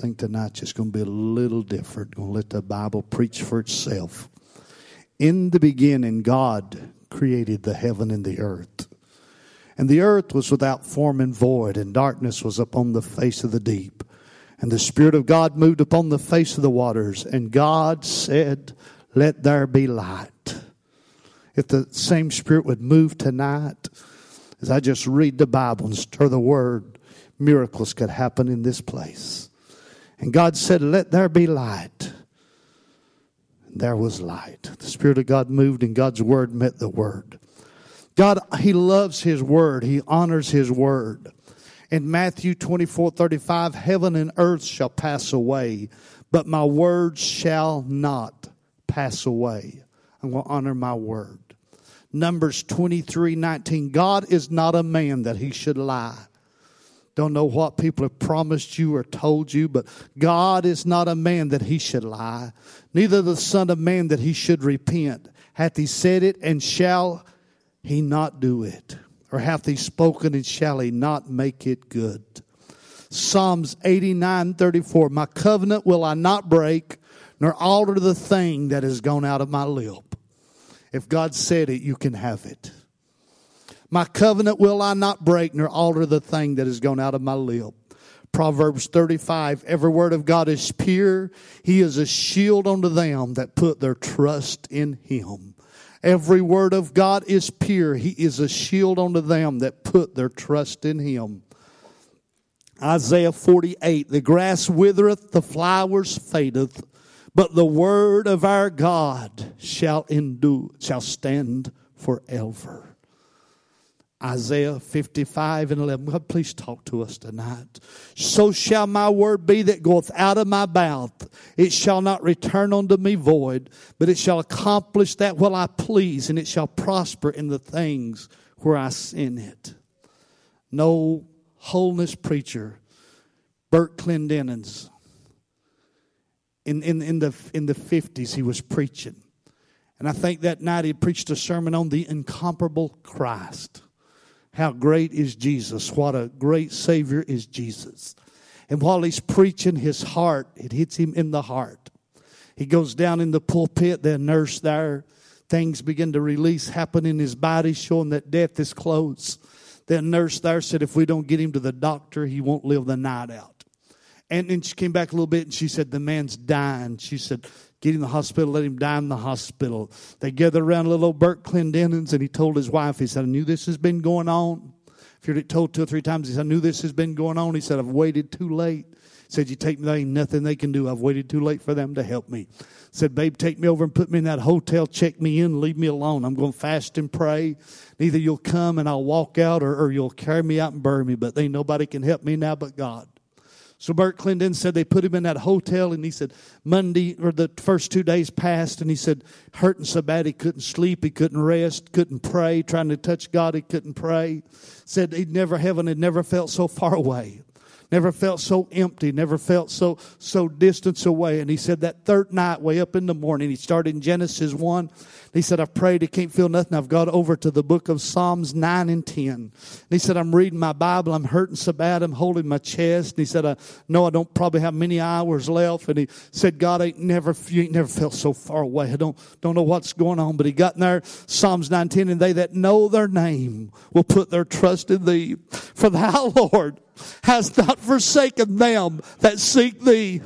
think tonight's just going to be a little different. Going to let the Bible preach for itself. In the beginning, God created the heaven and the earth. And the earth was without form and void, and darkness was upon the face of the deep. And the Spirit of God moved upon the face of the waters. And God said, Let there be light. If the same Spirit would move tonight, as I just read the Bible and stir the Word, miracles could happen in this place. And God said, Let there be light. And there was light. The Spirit of God moved, and God's Word met the Word. God, He loves His Word, He honors His Word. In Matthew 24 35, heaven and earth shall pass away, but my words shall not pass away. I'm going to honor my word. Numbers 23 19, God is not a man that he should lie. Don't know what people have promised you or told you, but God is not a man that he should lie, neither the Son of Man that he should repent. Hath he said it, and shall he not do it? Or hath he spoken and shall he not make it good? Psalms 89 34. My covenant will I not break, nor alter the thing that has gone out of my lip. If God said it, you can have it. My covenant will I not break, nor alter the thing that has gone out of my lip. Proverbs 35, every word of God is pure. He is a shield unto them that put their trust in him. Every word of God is pure. He is a shield unto them that put their trust in him. Isaiah 48, the grass withereth, the flowers fadeth, but the word of our God shall endure, shall stand forever. Isaiah 55 and 11. God, please talk to us tonight. So shall my word be that goeth out of my mouth. It shall not return unto me void, but it shall accomplish that will I please, and it shall prosper in the things where I send it. No wholeness preacher, Bert Clendenins, in, in, in, the, in the 50s, he was preaching. And I think that night he preached a sermon on the incomparable Christ. How great is Jesus? What a great Savior is Jesus. And while he's preaching, his heart, it hits him in the heart. He goes down in the pulpit, the nurse there, things begin to release, happen in his body, showing that death is close. That nurse there said, if we don't get him to the doctor, he won't live the night out. And then she came back a little bit and she said, the man's dying. She said, get him the hospital, let him die in the hospital. They gathered around little old Bert Clendenins and he told his wife, he said, I knew this has been going on. If you're told two or three times, he said, I knew this has been going on. He said, I've waited too late. He said, You take me, there ain't nothing they can do. I've waited too late for them to help me. He said, Babe, take me over and put me in that hotel, check me in, leave me alone. I'm going to fast and pray. Either you'll come and I'll walk out or, or you'll carry me out and bury me, but ain't nobody can help me now but God. So Bert Clinton said they put him in that hotel, and he said Monday or the first two days passed, and he said hurting so bad he couldn't sleep, he couldn't rest, couldn't pray, trying to touch God, he couldn't pray. Said he'd never heaven had never felt so far away, never felt so empty, never felt so so distance away. And he said that third night, way up in the morning, he started in Genesis one. He said, I've prayed, I can't feel nothing. I've got over to the book of Psalms 9 and 10. And he said, I'm reading my Bible. I'm hurting so bad. I'm holding my chest. And he said, I know I don't probably have many hours left. And he said, God ain't never, you ain't never felt so far away. I don't, don't know what's going on. But he got in there, Psalms 9 10, and they that know their name will put their trust in thee. For thou, Lord, hast not forsaken them that seek thee.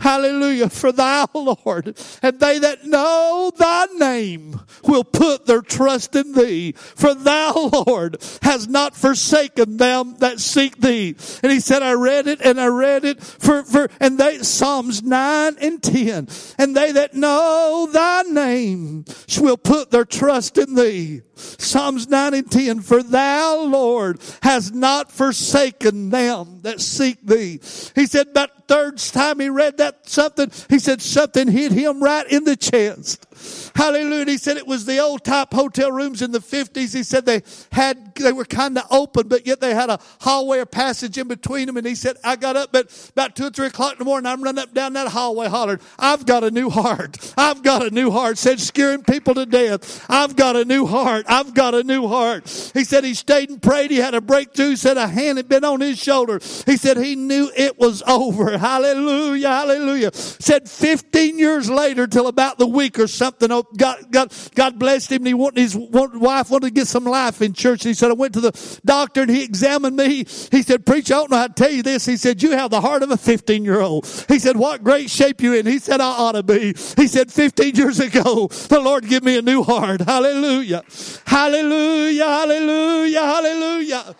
Hallelujah. For thou, Lord, and they that know thy name will put their trust in thee. For thou, Lord, has not forsaken them that seek thee. And he said, I read it and I read it for, for, and they, Psalms 9 and 10. And they that know thy name will put their trust in thee. Psalms 9 and 10. For thou, Lord, has not forsaken them that seek thee. He said, but third time he read that something, he said something hit him right in the chest. Hallelujah. He said it was the old type hotel rooms in the 50s. He said they had, they were kind of open, but yet they had a hallway or passage in between them. And he said, I got up at about two or three o'clock in the morning. I'm running up down that hallway hollering, I've got a new heart. I've got a new heart. Said scaring people to death. I've got a new heart. I've got a new heart. He said he stayed and prayed. He had a breakthrough. Said a hand had been on his shoulder. He said he knew it was over. Hallelujah. Hallelujah. Said 15 years later till about the week or something, oh, God, God, God blessed him. And he wanted, his wife wanted to get some life in church. And He said, I went to the doctor and he examined me. He said, preacher, I don't know how to tell you this. He said, you have the heart of a 15 year old. He said, what great shape you in. He said, I ought to be. He said, 15 years ago, the Lord give me a new heart. Hallelujah. Hallelujah. Hallelujah. Hallelujah.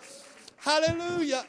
Hallelujah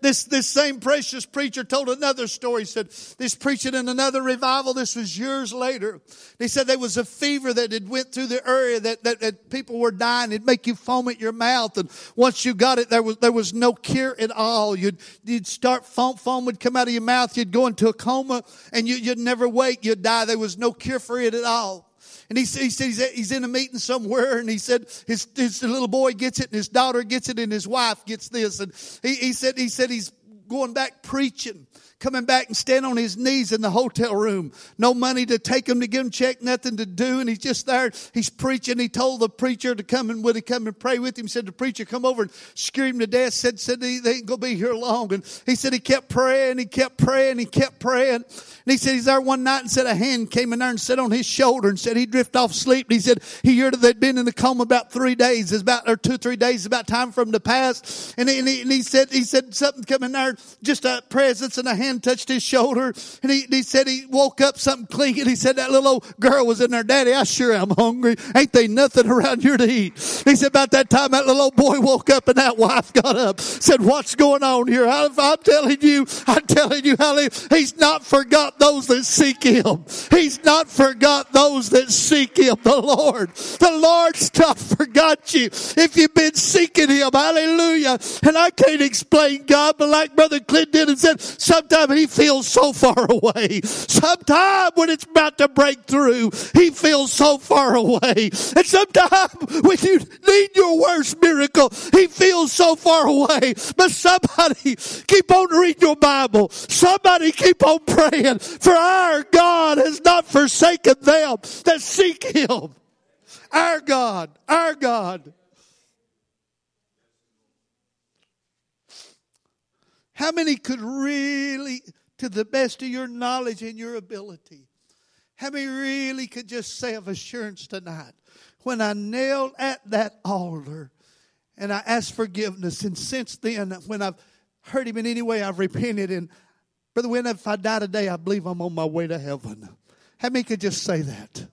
this, this same precious preacher told another story. He said, this preaching in another revival, this was years later. He said there was a fever that had went through the area that, that, that people were dying. It'd make you foam at your mouth. And once you got it, there was, there was no cure at all. You'd, you'd start foam, foam would come out of your mouth. You'd go into a coma and you, you'd never wake. You'd die. There was no cure for it at all. And he, he said he's, he's in a meeting somewhere and he said his, his little boy gets it and his daughter gets it and his wife gets this. And he, he said, he said he's going back preaching coming back and stand on his knees in the hotel room. No money to take him to give him check, nothing to do. And he's just there. He's preaching. He told the preacher to come and would he come and pray with him. He Said the preacher come over and scream to death. Said, said they, ain't going to be here long. And he said he kept praying. He kept praying. He kept praying. And he said he's there one night and said a hand came in there and sat on his shoulder and said he drifted off sleep. And he said he heard they'd been in the coma about three days. It's about, or two, three days. about time for him to pass. And he, and he, and he said, he said something coming there, just a presence and a hand touched his shoulder. And he, he said he woke up something clinking. He said that little old girl was in there. Daddy, I sure am hungry. Ain't they nothing around here to eat? He said about that time that little old boy woke up and that wife got up. Said, what's going on here? I, I'm telling you, I'm telling you, hallelujah. he's not forgot those that seek him. He's not forgot those that seek him. The Lord, the Lord's not forgot you. If you've been seeking him, hallelujah. And I can't explain God, but like Brother Clint did and said, sometimes he feels so far away. Sometimes when it's about to break through, he feels so far away. And sometimes when you need your worst miracle, he feels so far away. But somebody keep on reading your Bible. Somebody keep on praying. For our God has not forsaken them that seek him. Our God, our God. How many could really, to the best of your knowledge and your ability, how many really could just say of assurance tonight, when I knelt at that altar and I asked forgiveness, and since then, when I've hurt him in any way, I've repented. And Brother Wynn, if I die today, I believe I'm on my way to heaven. How many could just say that?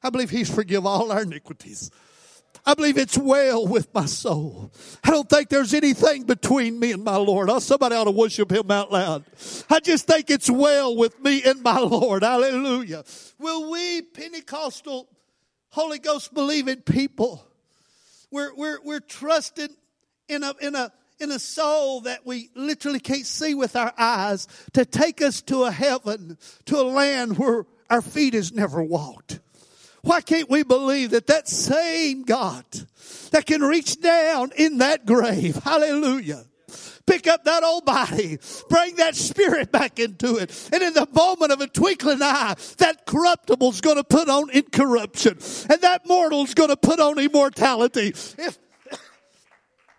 I believe He's forgive all our iniquities. I believe it's well with my soul. I don't think there's anything between me and my Lord. Oh, somebody ought to worship him out loud. I just think it's well with me and my Lord. Hallelujah. Will we Pentecostal Holy Ghost believing people, we're, we're, we're trusting in a, in a, in a soul that we literally can't see with our eyes to take us to a heaven, to a land where our feet has never walked. Why can't we believe that that same God that can reach down in that grave, hallelujah, pick up that old body, bring that spirit back into it, and in the moment of a twinkling eye, that corruptible's gonna put on incorruption, and that mortal's gonna put on immortality. If,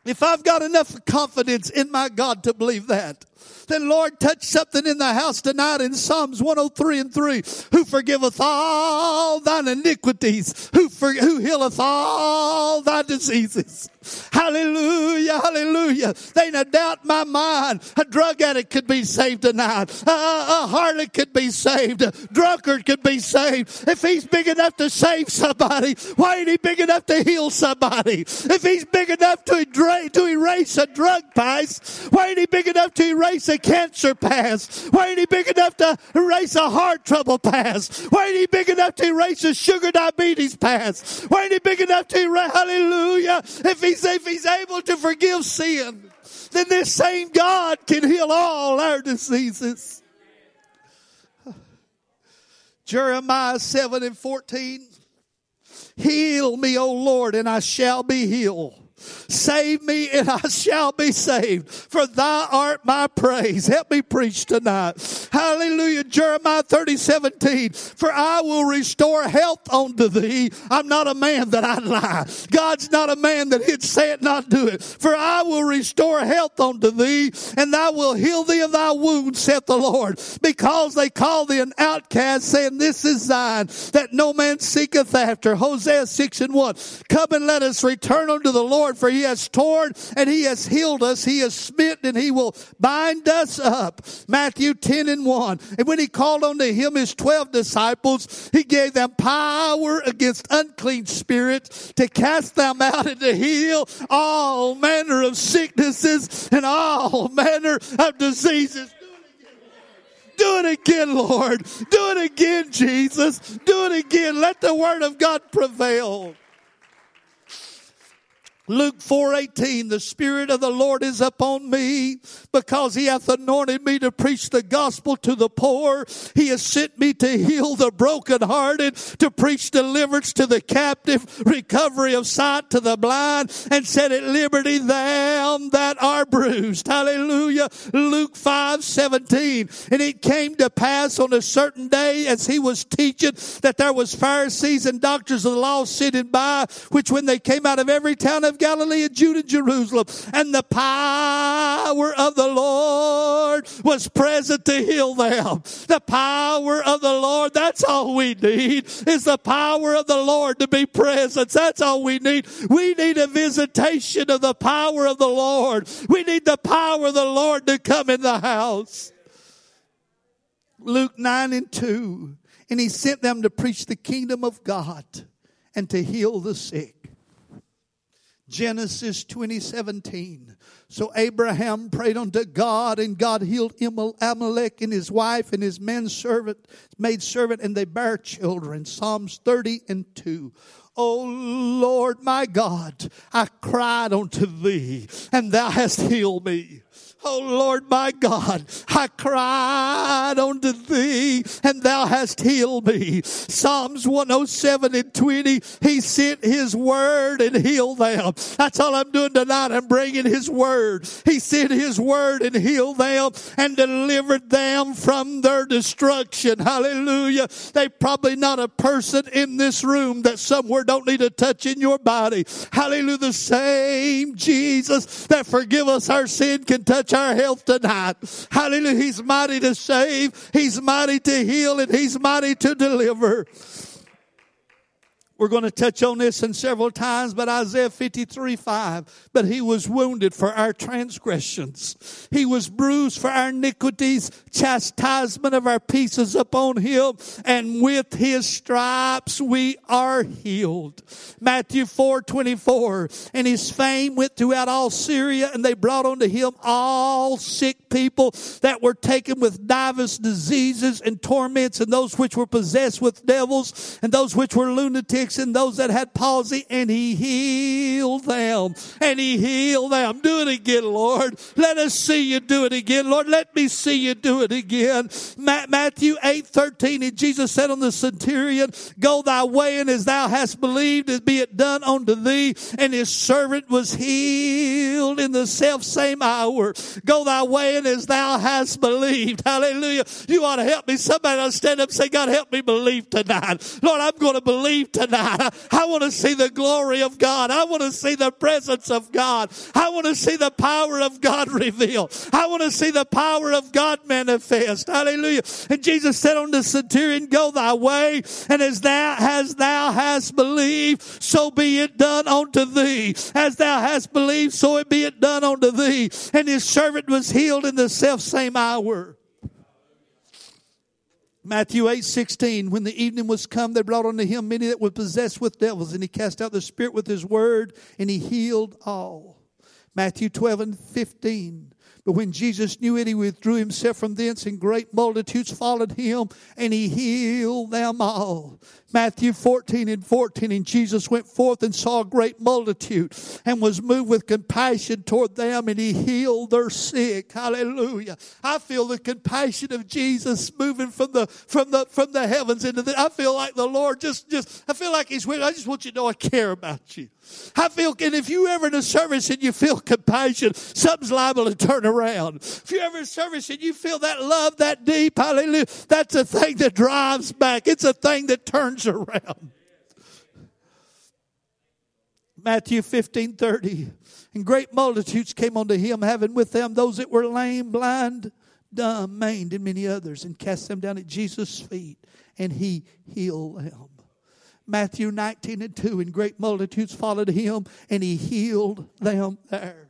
if I've got enough confidence in my God to believe that, then Lord, touch something in the house tonight in Psalms 103 and 3. Who forgiveth all thine iniquities, who, for, who healeth all thy diseases. Hallelujah, hallelujah. They a doubt my mind. A drug addict could be saved tonight. A, a, harlot could be saved. A drunkard could be saved. If he's big enough to save somebody, why ain't he big enough to heal somebody? If he's big enough to, to erase a drug past, why ain't he big enough to erase a cancer past? Why ain't he big enough to erase a heart trouble past? Why ain't he big enough to erase a sugar diabetes past? Why ain't he big enough to erase, hallelujah, if he's, if he's able to forgive sin, then this same God can heal all our diseases. Jeremiah 7 and 14. Heal me, O Lord, and I shall be healed. Save me and I shall be saved, for thou art my praise. Help me preach tonight. Hallelujah. Jeremiah 30, 17. For I will restore health unto thee. I'm not a man that I lie. God's not a man that he'd say it, not do it. For I will restore health unto thee, and I will heal thee of thy wounds, saith the Lord. Because they call thee an outcast, saying, This is thine, that no man seeketh after. Hosea 6 and 1. Come and let us return unto the Lord Lord, for he has torn and he has healed us. He has smitten and he will bind us up. Matthew 10 and 1. And when he called unto him his 12 disciples, he gave them power against unclean spirits to cast them out and to heal all manner of sicknesses and all manner of diseases. Do it again, Lord. Do it again, Jesus. Do it again. Let the word of God prevail. Luke 4:18 The spirit of the Lord is upon me because he hath anointed me to preach the gospel to the poor. He has sent me to heal the brokenhearted to preach deliverance to the captive recovery of sight to the blind and set at liberty them that are bruised. Hallelujah. Luke 5:17 And it came to pass on a certain day as he was teaching that there was Pharisees and doctors of the law sitting by which when they came out of every town of of Galilee and Judah Jerusalem. And the power of the Lord was present to heal them. The power of the Lord, that's all we need, is the power of the Lord to be present. That's all we need. We need a visitation of the power of the Lord. We need the power of the Lord to come in the house. Luke 9 and 2. And he sent them to preach the kingdom of God and to heal the sick. Genesis 2017. So Abraham prayed unto God, and God healed Amalek and his wife and his men servant, maid servant, and they bare children. Psalms 30 and 2. Oh Lord my God, I cried unto thee, and thou hast healed me. Oh Lord my God, I cried unto thee and thou hast healed me. Psalms 107 and 20, he sent his word and healed them. That's all I'm doing tonight. I'm bringing his word. He sent his word and healed them and delivered them from their destruction. Hallelujah. They probably not a person in this room that somewhere don't need a touch in your body. Hallelujah. The same Jesus that forgive us our sin can touch our health tonight. Hallelujah. He's mighty to save. He's mighty to heal and he's mighty to deliver. We're going to touch on this in several times, but Isaiah 53 5. But he was wounded for our transgressions. He was bruised for our iniquities. Chastisement of our pieces upon him. And with his stripes we are healed. Matthew 4 24. And his fame went throughout all Syria and they brought unto him all sick people that were taken with divers diseases and torments and those which were possessed with devils and those which were lunatics and those that had palsy, and he healed them. And he healed them. Do it again, Lord. Let us see you do it again. Lord, let me see you do it again. Matthew 8 13, and Jesus said on the centurion, Go thy way, and as thou hast believed, as be it done unto thee. And his servant was healed in the self same hour. Go thy way, and as thou hast believed. Hallelujah. You ought to help me. Somebody ought to stand up and say, God, help me believe tonight. Lord, I'm going to believe tonight I want to see the glory of God. I want to see the presence of God. I want to see the power of God revealed. I want to see the power of God manifest. Hallelujah. And Jesus said unto the centurion, Go thy way, and as thou as thou hast believed, so be it done unto thee. As thou hast believed, so it be it done unto thee. And his servant was healed in the self same hour. Matthew 8, 16, when the evening was come, they brought unto him many that were possessed with devils, and he cast out the spirit with his word, and he healed all. Matthew 12 and 15, But when Jesus knew it, he withdrew himself from thence, and great multitudes followed him, and he healed them all. Matthew 14 and 14, and Jesus went forth and saw a great multitude, and was moved with compassion toward them, and he healed their sick. Hallelujah. I feel the compassion of Jesus moving from the from the from the heavens into the I feel like the Lord just just I feel like He's with I just want you to know I care about you. I feel, and if you ever in a service and you feel compassion, something's liable to turn around. If you ever in a service and you feel that love that deep, hallelujah, that's a thing that drives back. It's a thing that turns around. Matthew 15 30. And great multitudes came unto him, having with them those that were lame, blind, dumb, maimed, and many others, and cast them down at Jesus' feet, and he healed them. Matthew 19 and 2, and great multitudes followed him, and he healed them there.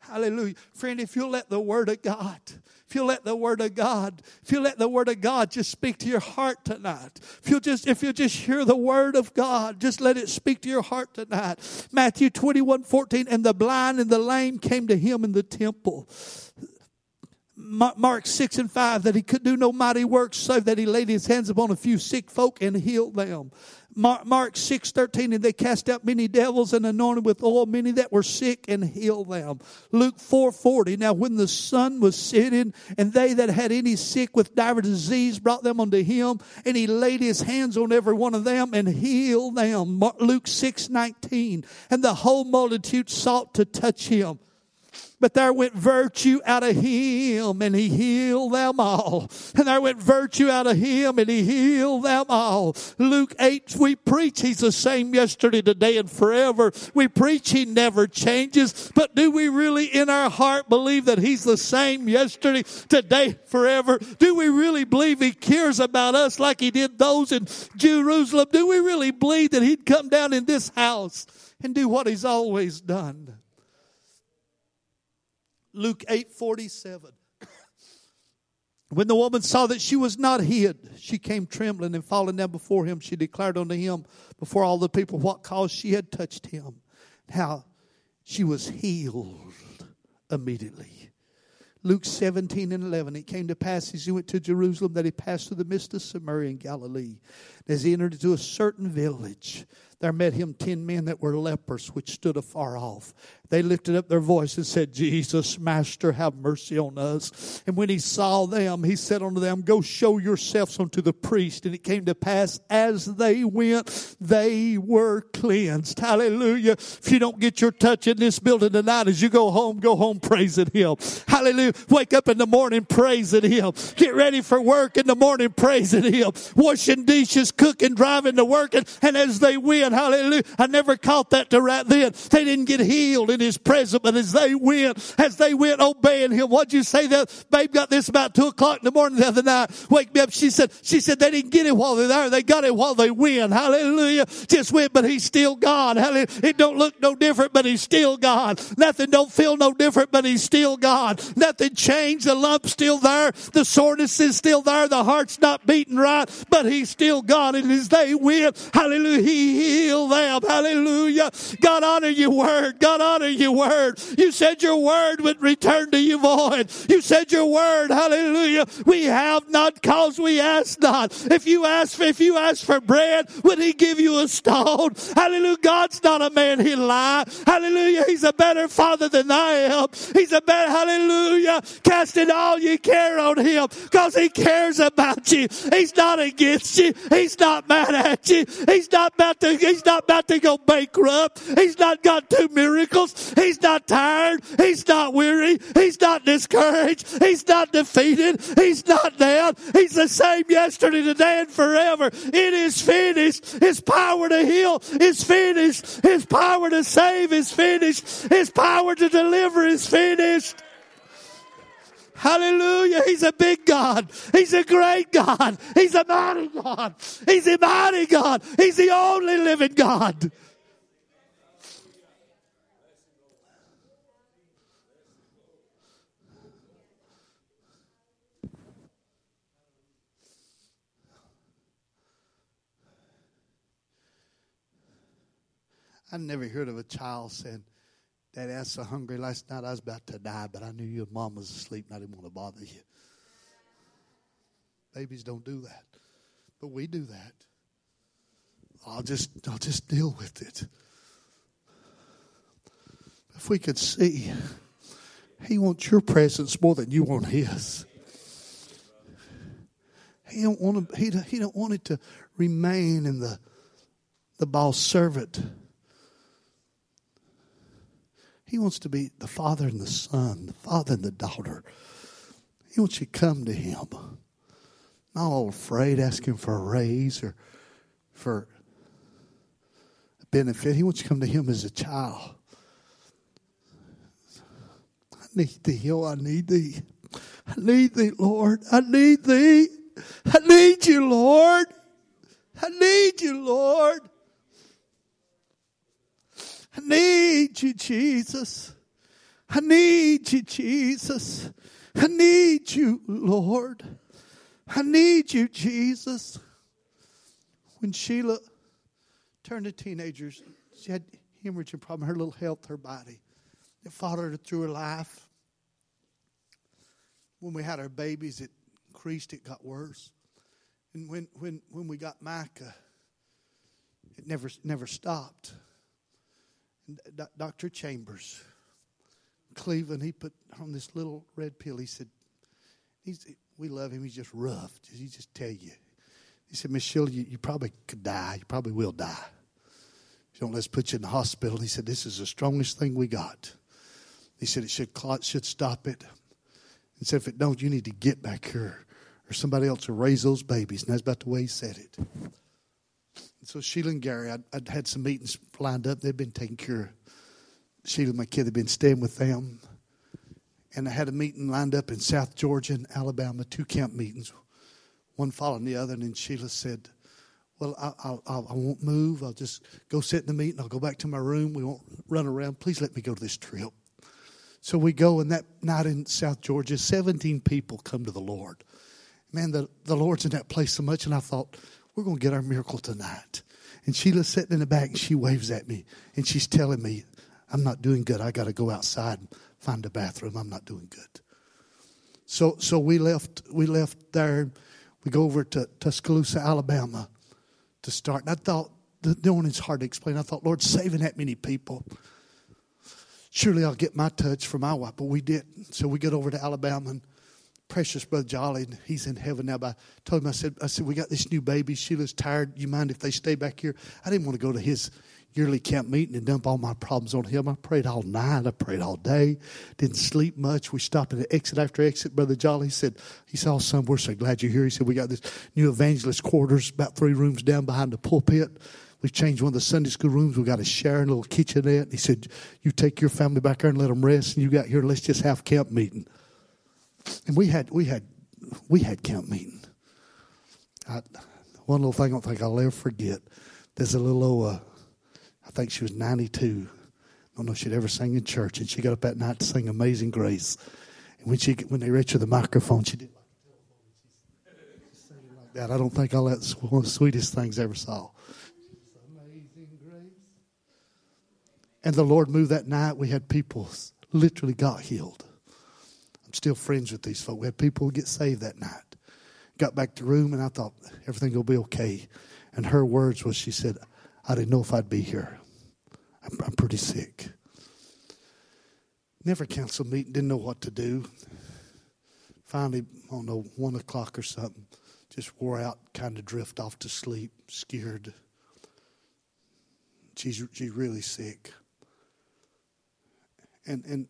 Hallelujah. Friend, if you'll let the Word of God, if you'll let the Word of God, if you let the Word of God just speak to your heart tonight, if you'll just, if you just hear the Word of God, just let it speak to your heart tonight. Matthew 21, 14, and the blind and the lame came to him in the temple. Mark 6 and 5, that he could do no mighty works, save that he laid his hands upon a few sick folk and healed them. Mark 6 13, and they cast out many devils and anointed with oil many that were sick and healed them. Luke 4 40, now when the sun was setting, and they that had any sick with divers disease brought them unto him, and he laid his hands on every one of them and healed them. Luke 6 19, and the whole multitude sought to touch him but there went virtue out of him and he healed them all. And there went virtue out of him and he healed them all. Luke 8, we preach he's the same yesterday, today, and forever. We preach he never changes. But do we really in our heart believe that he's the same yesterday, today, forever? Do we really believe he cares about us like he did those in Jerusalem? Do we really believe that he'd come down in this house and do what he's always done? Luke 8 47. When the woman saw that she was not hid, she came trembling and falling down before him. She declared unto him before all the people what cause she had touched him, how she was healed immediately. Luke 17 and 11. It came to pass as he went to Jerusalem that he passed through the midst of Samaria and Galilee. As he entered into a certain village, there met him ten men that were lepers, which stood afar off. They lifted up their voice and said, Jesus, Master, have mercy on us. And when he saw them, he said unto them, Go show yourselves unto the priest. And it came to pass as they went, they were cleansed. Hallelujah. If you don't get your touch in this building tonight, as you go home, go home praising him. Hallelujah. Wake up in the morning praising him. Get ready for work in the morning praising him. Washing dishes, cooking, driving to work. And, and as they went, hallelujah, I never caught that to right then. They didn't get healed in his presence, but as they went, as they went obeying him, what'd you say that babe got this about two o'clock in the morning the other night? Wake me up. She said, she said they didn't get it while they're there. They got it while they went. Hallelujah. Just went, but he's still God. Hallelujah. It don't look no different, but he's still God. Nothing don't feel no different, but he's still God. Nothing changed. The lump's still there. The soreness is still there. The heart's not beating right, but he's still God. And as they will, hallelujah, he healed them. Hallelujah. God honor your word. God honor your word. You said your word would return to you void. You said your word, hallelujah. We have not cause we ask not. If you ask for, if you ask for bread, would he give you a stone? Hallelujah. God's not a man he lie. Hallelujah. He's a better father than I am. He's a better, hallelujah. Casting all your care on him because he cares about you. He's not against you. Not mad at you. He's not about to, he's not about to go bankrupt. He's not got two miracles. He's not tired. He's not weary. He's not discouraged. He's not defeated. He's not down. He's the same yesterday, today, and forever. It is finished. His power to heal is finished. His power to save is finished. His power to deliver is finished. Hallelujah. He's a big God. He's a great God. He's a mighty God. He's a mighty God. He's the only living God. I never heard of a child saying, Daddy, was so hungry last night I was about to die, but I knew your mom was asleep and I didn't want to bother you. Babies don't do that. But we do that. I'll just I'll just deal with it. If we could see, he wants your presence more than you want his. He don't want to, he, he don't want it to remain in the the boss servant. He wants to be the father and the son, the father and the daughter. He wants you to come to him. Not all afraid, asking for a raise or for a benefit. He wants you to come to him as a child. I need thee, oh, I need thee. I need thee, Lord. I need thee. I need you, Lord. I need you, Lord. I need you, Jesus. I need you, Jesus. I need you, Lord. I need you, Jesus. When Sheila turned to teenagers, she had hemorrhaging problem, her little health, her body. It followed her through her life. When we had our babies, it increased, it got worse. And when, when, when we got Micah, it never, never stopped. And Dr. Chambers, Cleveland, he put on this little red pill. He said, he's, we love him. He's just rough. He just tell you. He said, Miss Sheila, you, you probably could die. You probably will die. If you don't let's put you in the hospital. He said, this is the strongest thing we got. He said, it should clot, should stop it. He said, if it don't, you need to get back here or somebody else will raise those babies. And that's about the way he said it. So Sheila and Gary, I'd, I'd, had some meetings lined up. They'd been taking care of Sheila and my kid. They'd been staying with them and I had a meeting lined up in South Georgia and Alabama, two camp meetings, one following the other. And then Sheila said, Well, I, I, I won't move. I'll just go sit in the meeting. I'll go back to my room. We won't run around. Please let me go to this trip. So we go, and that night in South Georgia, 17 people come to the Lord. Man, the, the Lord's in that place so much, and I thought, we're going to get our miracle tonight. And Sheila's sitting in the back, and she waves at me, and she's telling me, I'm not doing good. I got to go outside and find a bathroom. I'm not doing good. So so we left we left there. We go over to Tuscaloosa, Alabama, to start. And I thought the, the one is hard to explain. I thought, Lord, saving that many people. Surely I'll get my touch for my wife, but we didn't. So we get over to Alabama and precious brother Jolly, he's in heaven now. But I told him, I said, I said, we got this new baby. Sheila's tired. You mind if they stay back here? I didn't want to go to his yearly camp meeting and dump all my problems on him. I prayed all night. I prayed all day. Didn't sleep much. We stopped at exit after exit. Brother Jolly said, he saw some. We're so glad you're here. He said, we got this new evangelist quarters about three rooms down behind the pulpit. We've changed one of the Sunday school rooms. We've got a sharing little kitchenette. He said, you take your family back there and let them rest. And you got here, let's just have camp meeting. And we had, we had, we had camp meeting. I, one little thing I don't think I'll ever forget. There's a little uh, I think she was 92. I don't know if she'd ever sang in church. And she got up that night to sing Amazing Grace. And when she when they reached her the microphone, she did like that. I don't think all that's one of the sweetest things I ever saw. Amazing grace. And the Lord moved that night. We had people literally got healed. I'm still friends with these folks. We had people get saved that night. Got back to the room and I thought everything will be okay. And her words was she said, I didn't know if I'd be here. I'm, I'm pretty sick. Never canceled meeting, didn't know what to do. Finally, I don't know, one o'clock or something, just wore out, kind of drift off to sleep, scared. She's, she's really sick. And, and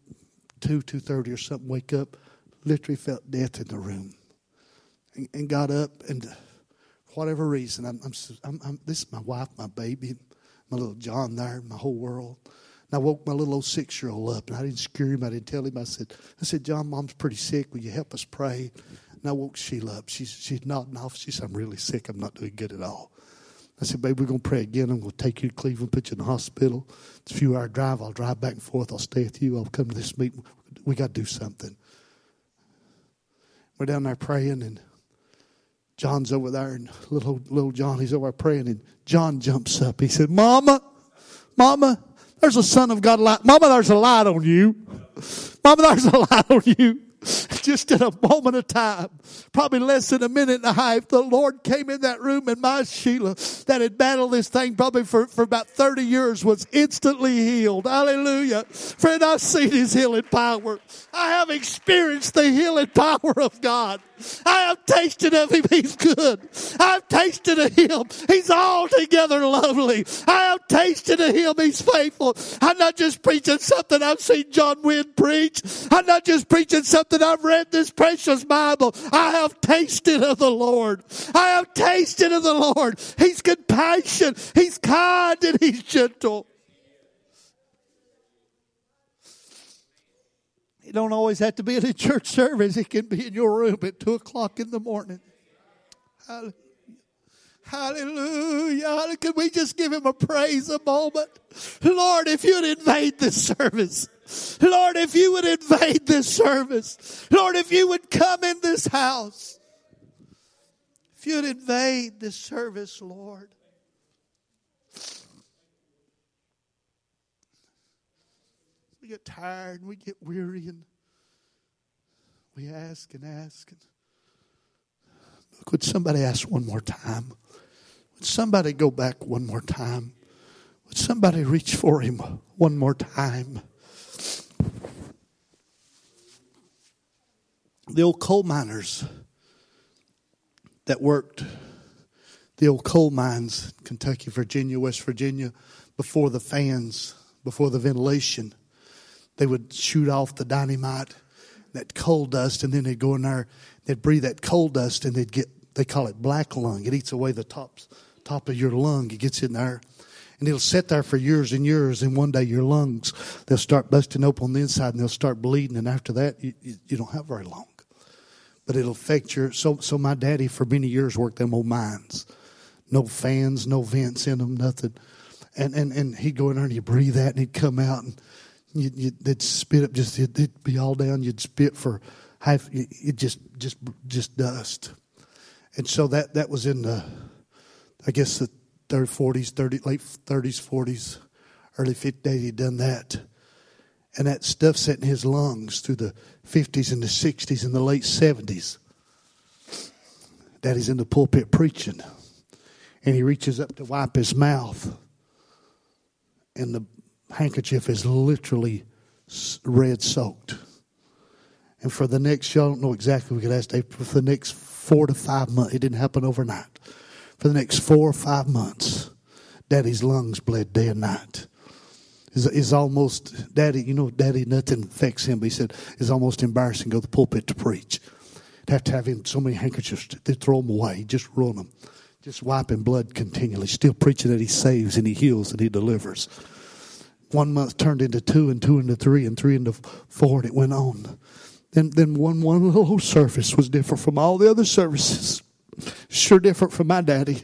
2, 2.30 or something, wake up, literally felt death in the room. And, and got up and whatever reason, I'm, I'm, I'm, this is my wife, my baby, my little John there, my whole world. And I woke my little old six year old up, and I didn't scare him. I didn't tell him. I said, I said, John, mom's pretty sick. Will you help us pray? And I woke Sheila up. She's, she's nodding off. She said, I'm really sick. I'm not doing good at all. I said, babe, we're going to pray again. I'm going to take you to Cleveland, put you in the hospital. It's a few hour drive. I'll drive back and forth. I'll stay with you. I'll come to this meeting. We got to do something. We're down there praying, and John's over there, and little little John, he's over there praying, and John jumps up. He said, "Mama, Mama, There's a son of God light. Mama, there's a light on you. Mama, there's a light on you. Just in a moment of time, probably less than a minute and a half, the Lord came in that room and my Sheila that had battled this thing probably for, for about 30 years was instantly healed. Hallelujah. Friend, I've seen his healing power. I have experienced the healing power of God. I have tasted of him. He's good. I've tasted of him. He's altogether lovely. I have tasted of him. He's faithful. I'm not just preaching something I've seen John Wynn preach. I'm not just preaching something I've read this precious Bible. I have tasted of the Lord. I have tasted of the Lord. He's compassionate. He's kind and he's gentle. It don't always have to be in a church service. It can be in your room at two o'clock in the morning. Hallelujah. Hallelujah. Can we just give him a praise a moment? Lord, if you'd invade this service. Lord, if you would invade this service. Lord, if you would come in this house. If you'd invade this service, Lord. We get tired and we get weary and we ask and ask. And could somebody ask one more time? Would somebody go back one more time? Would somebody reach for him one more time? The old coal miners that worked the old coal mines, Kentucky, Virginia, West Virginia, before the fans, before the ventilation, they would shoot off the dynamite, that coal dust, and then they'd go in there, they'd breathe that coal dust, and they'd get, they call it black lung. It eats away the top, top of your lung. It gets in there. And it'll sit there for years and years, and one day your lungs, they'll start busting open on the inside, and they'll start bleeding, and after that, you, you, you don't have very long. But it'll affect your, so, so my daddy for many years worked them old mines. No fans, no vents in them, nothing. And, and, and he'd go in there and he'd breathe that, and he'd come out, and you, you, they'd spit up just it'd be all down. You'd spit for half. It just just just dust, and so that that was in the, I guess the third forties, thirty late thirties, forties, early fifties. He'd done that, and that stuff set in his lungs through the fifties and the sixties and the late seventies. Daddy's in the pulpit preaching, and he reaches up to wipe his mouth, and the handkerchief is literally red soaked. And for the next, y'all don't know exactly, we could ask Dave, for the next four to five months, it didn't happen overnight. For the next four or five months, daddy's lungs bled day and night. Is almost, daddy, you know, daddy, nothing affects him, but he said, it's almost embarrassing to go to the pulpit to preach. would have to have him so many handkerchiefs, they throw them away, just ruin them. Just wiping blood continually, still preaching that he saves and he heals and he delivers one month turned into two and two into three and three into four and it went on. Then, then one, one little service was different from all the other services. Sure different from my daddy.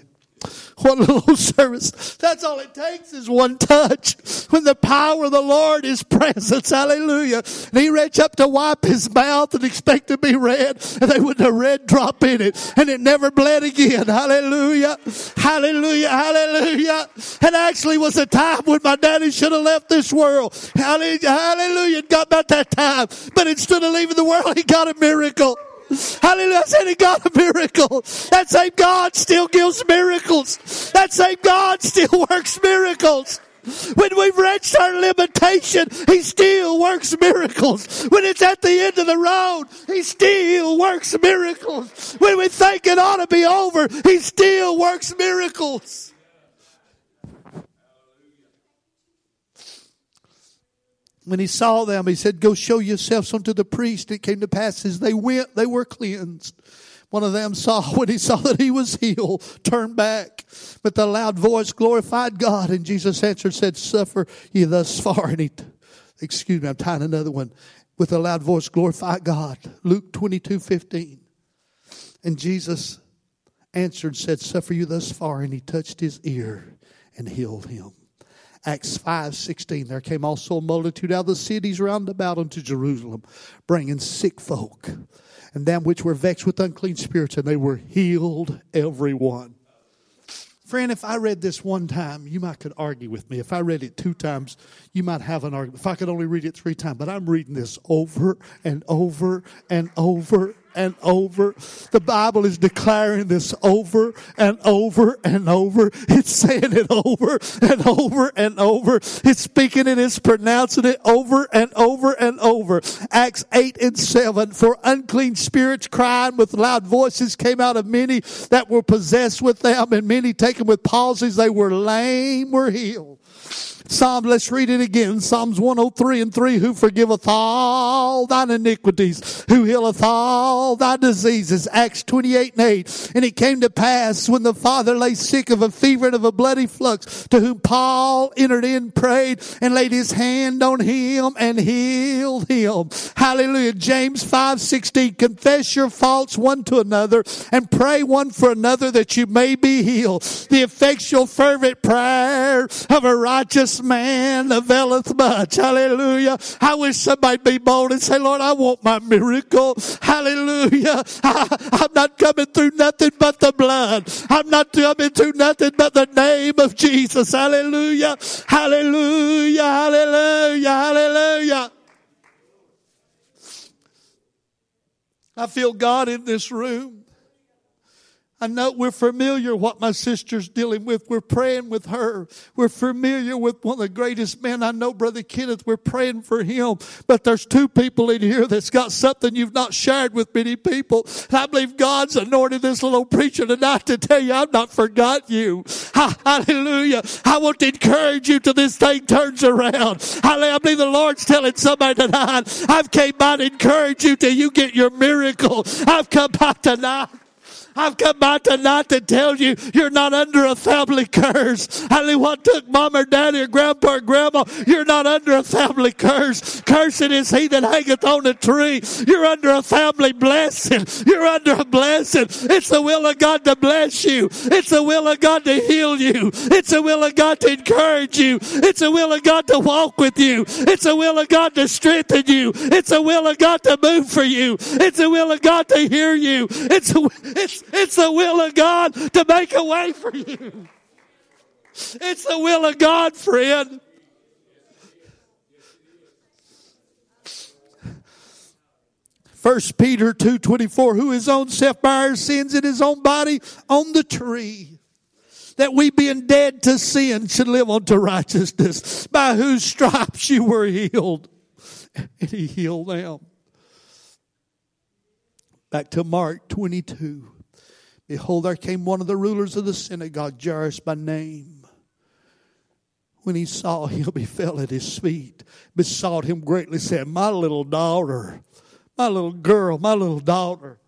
One little service. That's all it takes is one touch. When the power of the Lord is present. Hallelujah. And he reached up to wipe his mouth and expect to be red and they wouldn't have red drop in it and it never bled again. Hallelujah. Hallelujah. Hallelujah. And actually was a time when my daddy should have left this world. Hallelujah. Hallelujah. It got about that time. But instead of leaving the world, he got a miracle. Hallelujah. I said he got a miracle. That same God still gives miracles. That same God still works miracles. When we've reached our limitation, He still works miracles. When it's at the end of the road, He still works miracles. When we think it ought to be over, He still works miracles. When he saw them, he said, Go show yourselves unto the priest. It came to pass as they went, they were cleansed. One of them saw, when he saw that he was healed, turned back. But the loud voice glorified God. And Jesus answered, said, Suffer ye thus far. And he, excuse me, I'm tying another one. With a loud voice, glorify God. Luke 22, 15. And Jesus answered, said, Suffer you thus far. And he touched his ear and healed him. Acts 5 16. There came also a multitude out of the cities round about unto Jerusalem, bringing sick folk, and them which were vexed with unclean spirits, and they were healed every one. Friend, if I read this one time, you might could argue with me. If I read it two times, you might have an argument. If I could only read it three times, but I'm reading this over and over and over and over. The Bible is declaring this over and over and over. It's saying it over and over and over. It's speaking it, it's pronouncing it over and over and over. Acts 8 and 7. For unclean spirits crying with loud voices came out of many that were possessed with them and many taken with palsies. They were lame, were healed. Psalm, let's read it again. Psalms 103 and 3. Who forgiveth all thine iniquities, who healeth all thy diseases. Acts 28 and 8. And it came to pass when the father lay sick of a fever and of a bloody flux, to whom Paul entered in, prayed, and laid his hand on him and healed him. Hallelujah. James 5 16. Confess your faults one to another and pray one for another that you may be healed. The effectual fervent prayer of a righteous man availeth much. Hallelujah. I wish somebody be bold and say, Lord, I want my miracle. Hallelujah. I, am not coming through nothing but the blood. I'm not coming through nothing but the name of Jesus. Hallelujah. Hallelujah. Hallelujah. Hallelujah. I feel God in this room. I know we're familiar what my sister's dealing with. We're praying with her. We're familiar with one of the greatest men I know, Brother Kenneth. We're praying for him. But there's two people in here that's got something you've not shared with many people. I believe God's anointed this little preacher tonight to tell you I've not forgot you. Hallelujah. I want to encourage you till this thing turns around. Hallelujah. I believe the Lord's telling somebody tonight, I've came by to encourage you till you get your miracle. I've come by tonight I've come by tonight to tell you you're not under a family curse. Only what took mom or daddy or grandpa or grandma, you're not under a family curse. Cursed is he that hangeth on a tree. You're under a family blessing. You're under a blessing. It's the will of God to bless you. It's the will of God to heal you. It's the will of God to encourage you. It's the will of God to walk with you. It's the will of God to strengthen you. It's the will of God to move for you. It's the will of God to hear you. It's, it's, it's the will of God to make a way for you. It's the will of God, friend. First Peter 2.24, who his own self bare our sins in his own body on the tree, that we being dead to sin should live unto righteousness, by whose stripes you were healed. And he healed them. Back to Mark 22. Behold, there came one of the rulers of the synagogue, Jairus by name. When he saw him, he fell at his feet, besought him greatly, saying, My little daughter, my little girl, my little daughter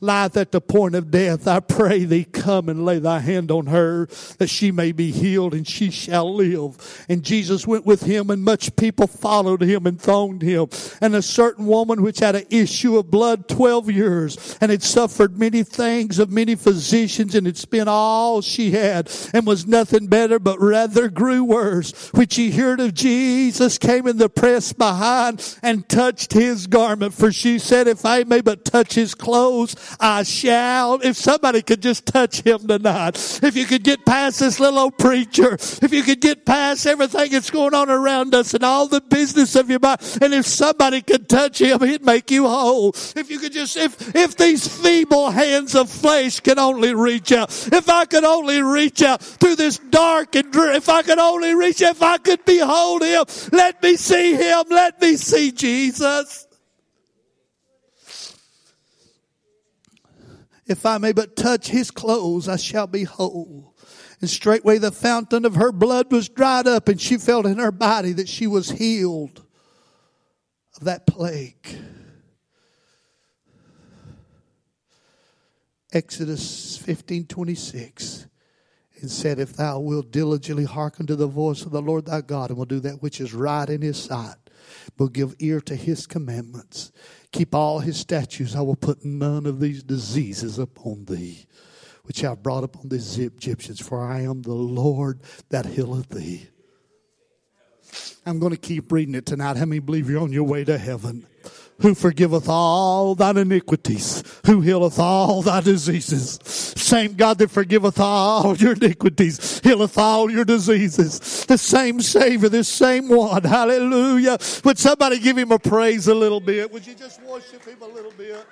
lieth at the point of death, I pray thee come and lay thy hand on her that she may be healed and she shall live. And Jesus went with him and much people followed him and thronged him. And a certain woman which had an issue of blood 12 years and had suffered many things of many physicians and had spent all she had and was nothing better but rather grew worse. When she heard of Jesus came in the press behind and touched his garment for she said if I may but touch his clothes I shall. If somebody could just touch him tonight, if you could get past this little old preacher, if you could get past everything that's going on around us and all the business of your mind, and if somebody could touch him, he'd make you whole. If you could just, if, if these feeble hands of flesh can only reach out, if I could only reach out through this dark and dreary, if I could only reach, if I could behold him, let me see him, let me see Jesus. If I may but touch his clothes, I shall be whole. And straightway the fountain of her blood was dried up, and she felt in her body that she was healed of that plague. Exodus 15 26 and said, If thou wilt diligently hearken to the voice of the Lord thy God, and will do that which is right in his sight, will give ear to his commandments, keep all his statutes, I will put none of these diseases upon thee, which I have brought upon these Egyptians, for I am the Lord that healeth thee. I'm going to keep reading it tonight. How many believe you're on your way to heaven? Who forgiveth all thine iniquities, who healeth all thy diseases same God that forgiveth all your iniquities, healeth all your diseases. The same Savior, the same one. Hallelujah. Would somebody give him a praise a little bit? Would you just worship him a little bit?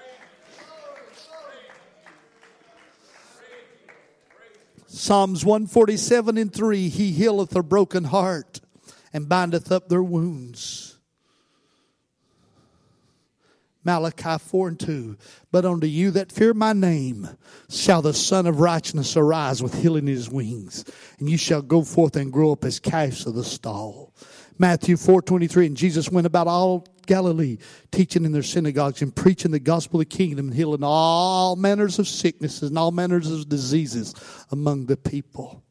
Psalms 147 and 3 He healeth a broken heart and bindeth up their wounds. Malachi 4 and 2. But unto you that fear my name shall the Sun of Righteousness arise with healing in his wings, and you shall go forth and grow up as calves of the stall. Matthew 4 23. And Jesus went about all Galilee, teaching in their synagogues and preaching the gospel of the kingdom and healing all manners of sicknesses and all manners of diseases among the people.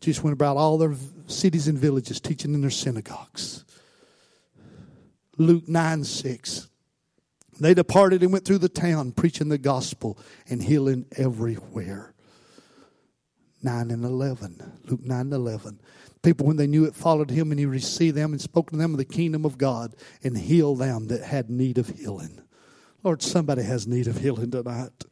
Jesus went about all their cities and villages, teaching in their synagogues. Luke 9 6. They departed and went through the town preaching the gospel and healing everywhere. 9 and 11. Luke 9 and 11. People, when they knew it, followed him and he received them and spoke to them of the kingdom of God and healed them that had need of healing. Lord, somebody has need of healing tonight.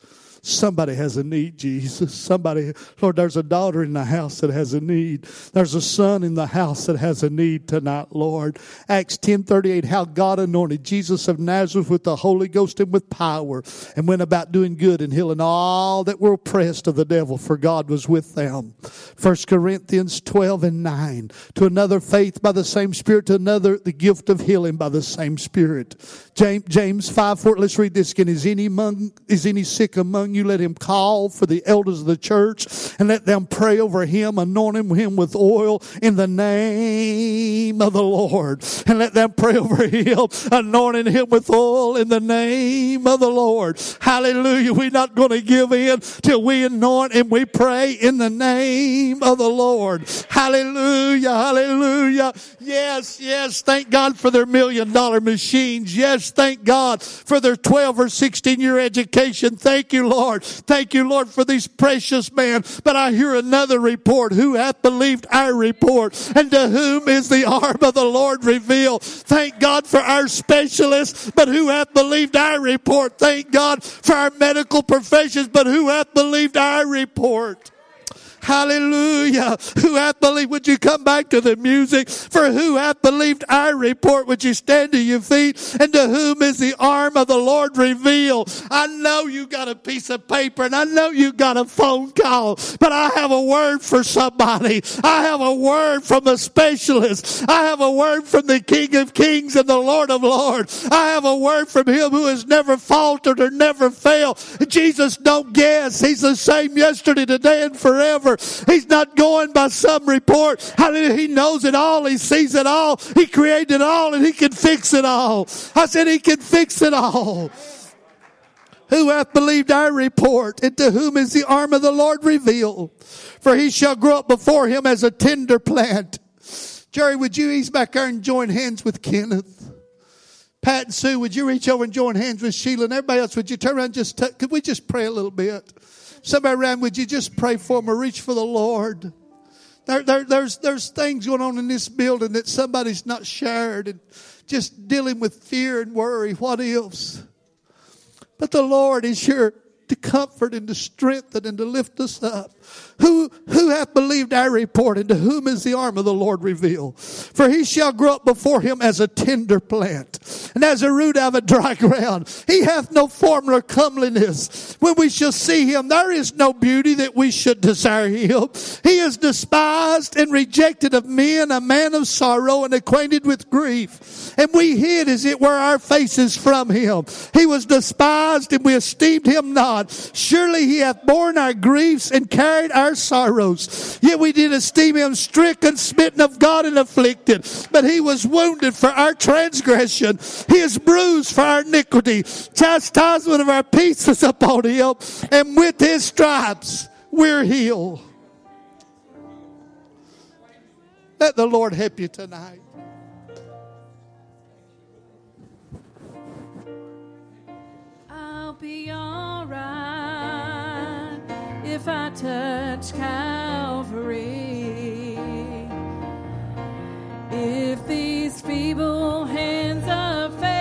Somebody has a need, Jesus. Somebody, Lord, there's a daughter in the house that has a need. There's a son in the house that has a need tonight, Lord. Acts 10:38, how God anointed Jesus of Nazareth with the Holy Ghost and with power, and went about doing good and healing all that were oppressed of the devil, for God was with them. 1 Corinthians 12 and 9. To another faith by the same Spirit, to another the gift of healing by the same Spirit. James, James 5 4, let's read this again. Is any among, is any sick among you, let him call for the elders of the church and let them pray over him, anointing him with oil in the name of the Lord. And let them pray over him, anointing him with oil in the name of the Lord. Hallelujah. We're not going to give in till we anoint and we pray in the name of the Lord. Hallelujah. Hallelujah. Yes, yes. Thank God for their million dollar machines. Yes, thank God for their 12 or 16 year education. Thank you, Lord. Lord. Thank you, Lord, for these precious men. But I hear another report. Who hath believed our report? And to whom is the arm of the Lord revealed? Thank God for our specialists, but who hath believed our report? Thank God for our medical professions, but who hath believed our report? Hallelujah. Who hath believed? Would you come back to the music? For who hath believed I report? Would you stand to your feet? And to whom is the arm of the Lord revealed? I know you got a piece of paper and I know you got a phone call, but I have a word for somebody. I have a word from a specialist. I have a word from the King of Kings and the Lord of Lords. I have a word from Him who has never faltered or never failed. Jesus don't guess. He's the same yesterday, today, and forever. He's not going by some report. Hallelujah. He knows it all. He sees it all. He created it all and he can fix it all. I said he can fix it all. Who hath believed our report, and to whom is the arm of the Lord revealed? For he shall grow up before him as a tender plant. Jerry, would you ease back there and join hands with Kenneth? Pat and Sue, would you reach over and join hands with Sheila and everybody else? Would you turn around and just, t- could we just pray a little bit? Somebody around, would you just pray for or reach for the Lord? There, there, there's, there's things going on in this building that somebody's not shared and just dealing with fear and worry. What else? But the Lord is here to comfort and to strengthen and to lift us up. Who, who hath believed our report and to whom is the arm of the Lord revealed? For he shall grow up before him as a tender plant and as a root out of a dry ground. He hath no form nor comeliness. When we shall see him, there is no beauty that we should desire him. He is despised and rejected of men, a man of sorrow and acquainted with grief. And we hid as it were our faces from him. He was despised and we esteemed him not. Surely he hath borne our griefs and carried our our sorrows. Yet we did esteem him stricken, smitten of God, and afflicted. But he was wounded for our transgression. He is bruised for our iniquity. Chastisement of our peace is upon him. And with his stripes, we're healed. Let the Lord help you tonight. I'll be all right if I touch Calvary. If these feeble hands of faith